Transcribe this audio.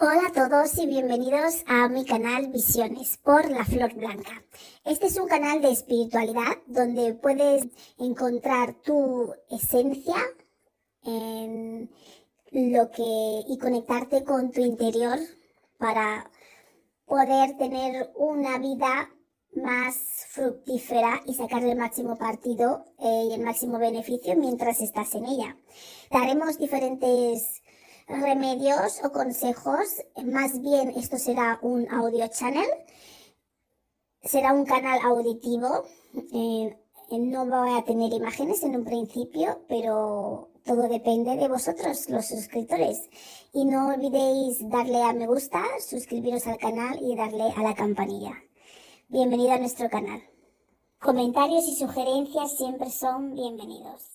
Hola a todos y bienvenidos a mi canal Visiones por la Flor Blanca. Este es un canal de espiritualidad donde puedes encontrar tu esencia en lo que y conectarte con tu interior para poder tener una vida más fructífera y sacar el máximo partido eh, y el máximo beneficio mientras estás en ella. Daremos diferentes remedios o consejos. Más bien esto será un audio channel. Será un canal auditivo. Eh, no voy a tener imágenes en un principio, pero todo depende de vosotros, los suscriptores. Y no olvidéis darle a me gusta, suscribiros al canal y darle a la campanilla. Bienvenido a nuestro canal. Comentarios y sugerencias siempre son bienvenidos.